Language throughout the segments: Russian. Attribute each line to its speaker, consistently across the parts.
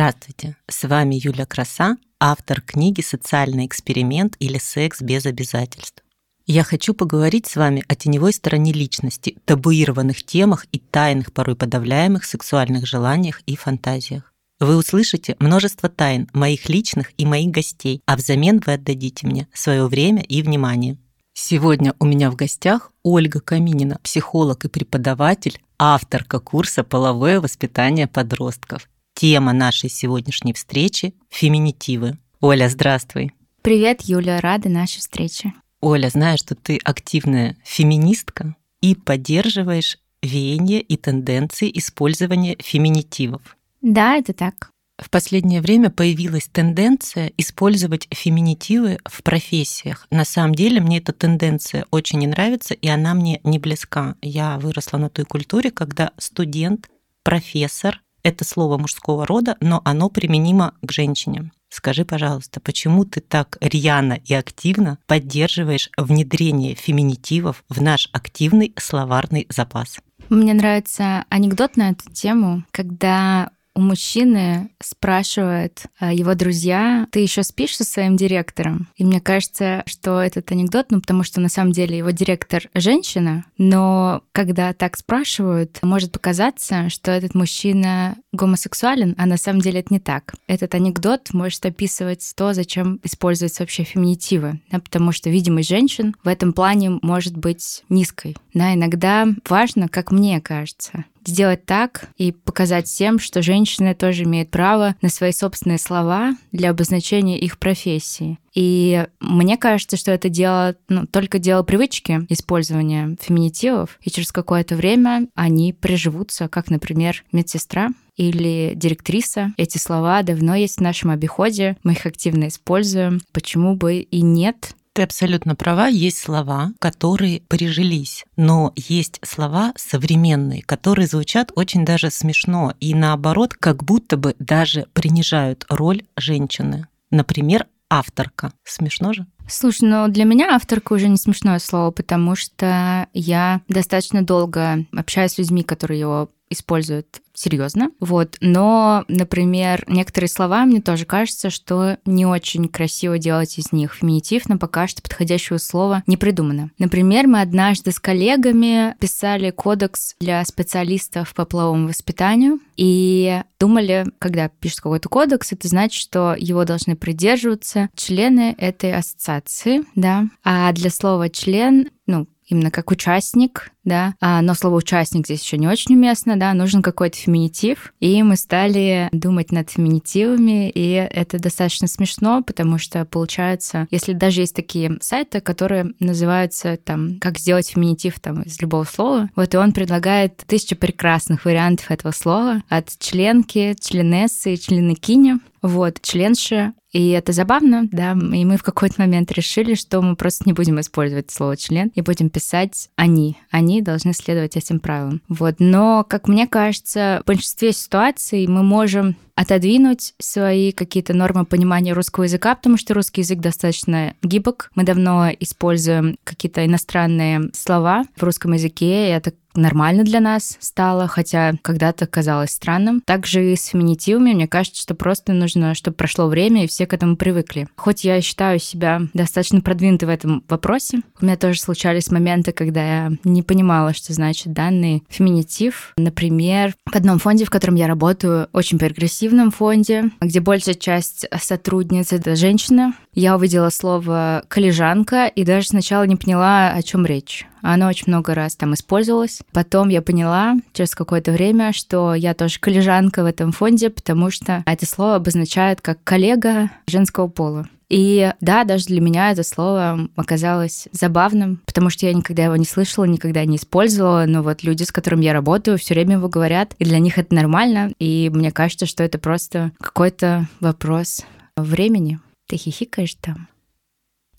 Speaker 1: Здравствуйте, с вами Юля Краса, автор книги «Социальный эксперимент» или «Секс без обязательств». Я хочу поговорить с вами о теневой стороне личности, табуированных темах и тайных, порой подавляемых сексуальных желаниях и фантазиях. Вы услышите множество тайн моих личных и моих гостей, а взамен вы отдадите мне свое время и внимание. Сегодня у меня в гостях Ольга Каминина, психолог и преподаватель, авторка курса «Половое воспитание подростков». Тема нашей сегодняшней встречи – феминитивы. Оля, здравствуй.
Speaker 2: Привет, Юля, рада нашей встрече.
Speaker 1: Оля, знаю, что ты активная феминистка и поддерживаешь веяние и тенденции использования феминитивов.
Speaker 2: Да, это так.
Speaker 1: В последнее время появилась тенденция использовать феминитивы в профессиях. На самом деле мне эта тенденция очень не нравится, и она мне не близка. Я выросла на той культуре, когда студент, профессор это слово мужского рода, но оно применимо к женщине. Скажи, пожалуйста, почему ты так рьяно и активно поддерживаешь внедрение феминитивов в наш активный словарный запас?
Speaker 2: Мне нравится анекдот на эту тему, когда у мужчины спрашивают а, его друзья, ты еще спишь со своим директором? И мне кажется, что этот анекдот, ну потому что на самом деле его директор женщина, но когда так спрашивают, может показаться, что этот мужчина гомосексуален, а на самом деле это не так. Этот анекдот может описывать то, зачем используются вообще феминитивы, да, потому что видимость женщин в этом плане может быть низкой. Да, иногда важно, как мне кажется, сделать так и показать всем, что женщины тоже имеют право на свои собственные слова для обозначения их профессии. И мне кажется, что это дело, ну, только дело привычки использования феминитивов, и через какое-то время они приживутся, как, например, медсестра или директриса. Эти слова давно есть в нашем обиходе, мы их активно используем. Почему бы и нет?
Speaker 1: Ты абсолютно права, есть слова, которые прижились, но есть слова современные, которые звучат очень даже смешно и наоборот, как будто бы даже принижают роль женщины. Например, авторка. Смешно же?
Speaker 2: Слушай, ну для меня авторка уже не смешное слово, потому что я достаточно долго общаюсь с людьми, которые его используют серьезно. Вот. Но, например, некоторые слова, мне тоже кажется, что не очень красиво делать из них феминитив, но пока что подходящего слова не придумано. Например, мы однажды с коллегами писали кодекс для специалистов по половому воспитанию и думали, когда пишут какой-то кодекс, это значит, что его должны придерживаться члены этой ассоциации, да. А для слова член, ну, именно как участник, да, а, но слово участник здесь еще не очень уместно, да, нужен какой-то феминитив, и мы стали думать над феминитивами, и это достаточно смешно, потому что получается, если даже есть такие сайты, которые называются там «Как сделать феминитив» там из любого слова, вот и он предлагает тысячу прекрасных вариантов этого слова, от членки, членессы, членыкини, вот, членши. И это забавно, да, и мы в какой-то момент решили, что мы просто не будем использовать слово член и будем писать они. Они должны следовать этим правилам. Вот, но, как мне кажется, в большинстве ситуаций мы можем отодвинуть свои какие-то нормы понимания русского языка, потому что русский язык достаточно гибок. Мы давно используем какие-то иностранные слова в русском языке, и это нормально для нас стало, хотя когда-то казалось странным. Также и с феминитивами, мне кажется, что просто нужно, чтобы прошло время, и все к этому привыкли. Хоть я считаю себя достаточно продвинутой в этом вопросе, у меня тоже случались моменты, когда я не понимала, что значит данный феминитив. Например, в одном фонде, в котором я работаю, очень прогрессивно, корпоративном фонде, где большая часть сотрудниц — это женщины. Я увидела слово «коллежанка» и даже сначала не поняла, о чем речь. Оно очень много раз там использовалось. Потом я поняла через какое-то время, что я тоже коллежанка в этом фонде, потому что это слово обозначает как коллега женского пола. И да, даже для меня это слово оказалось забавным, потому что я никогда его не слышала, никогда не использовала, но вот люди, с которыми я работаю, все время его говорят, и для них это нормально, и мне кажется, что это просто какой-то вопрос времени. Ты хихикаешь там?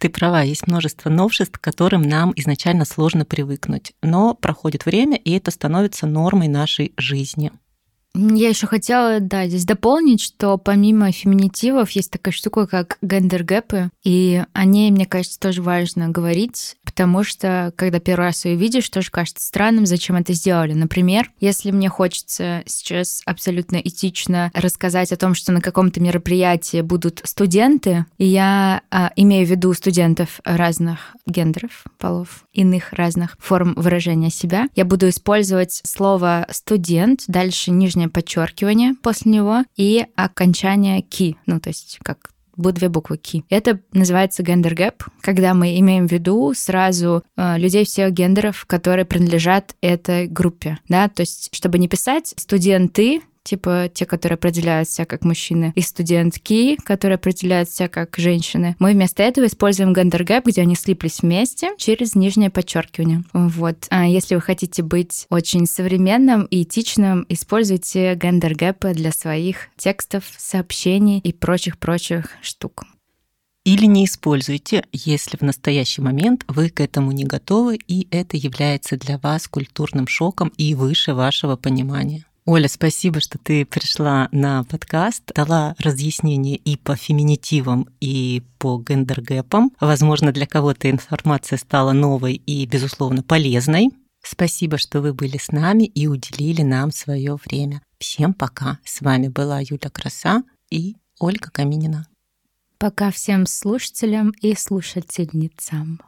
Speaker 1: Ты права, есть множество новшеств, к которым нам изначально сложно привыкнуть. Но проходит время, и это становится нормой нашей жизни.
Speaker 2: Я еще хотела, да, здесь дополнить, что помимо феминитивов есть такая штука, как гендер-гэпы, и о ней, мне кажется, тоже важно говорить, потому что, когда первый раз ее видишь, тоже кажется странным, зачем это сделали. Например, если мне хочется сейчас абсолютно этично рассказать о том, что на каком-то мероприятии будут студенты, и я а, имею в виду студентов разных гендеров, полов, иных разных форм выражения себя, я буду использовать слово студент, дальше нижнее подчеркивание после него и окончание ки, ну то есть как будут две буквы ки. Это называется gender gap, когда мы имеем в виду сразу э, людей всех гендеров, которые принадлежат этой группе, да, то есть чтобы не писать студенты типа те, которые определяют себя как мужчины, и студентки, которые определяют себя как женщины. Мы вместо этого используем gender gap, где они слиплись вместе через нижнее подчеркивание. Вот. А если вы хотите быть очень современным и этичным, используйте gender gap ы для своих текстов, сообщений и прочих-прочих штук.
Speaker 1: Или не используйте, если в настоящий момент вы к этому не готовы, и это является для вас культурным шоком и выше вашего понимания. Оля, спасибо, что ты пришла на подкаст, дала разъяснение и по феминитивам, и по гендергэпам. Возможно, для кого-то информация стала новой и, безусловно, полезной. Спасибо, что вы были с нами и уделили нам свое время. Всем пока. С вами была Юля Краса и Ольга Каминина.
Speaker 2: Пока всем слушателям и слушательницам.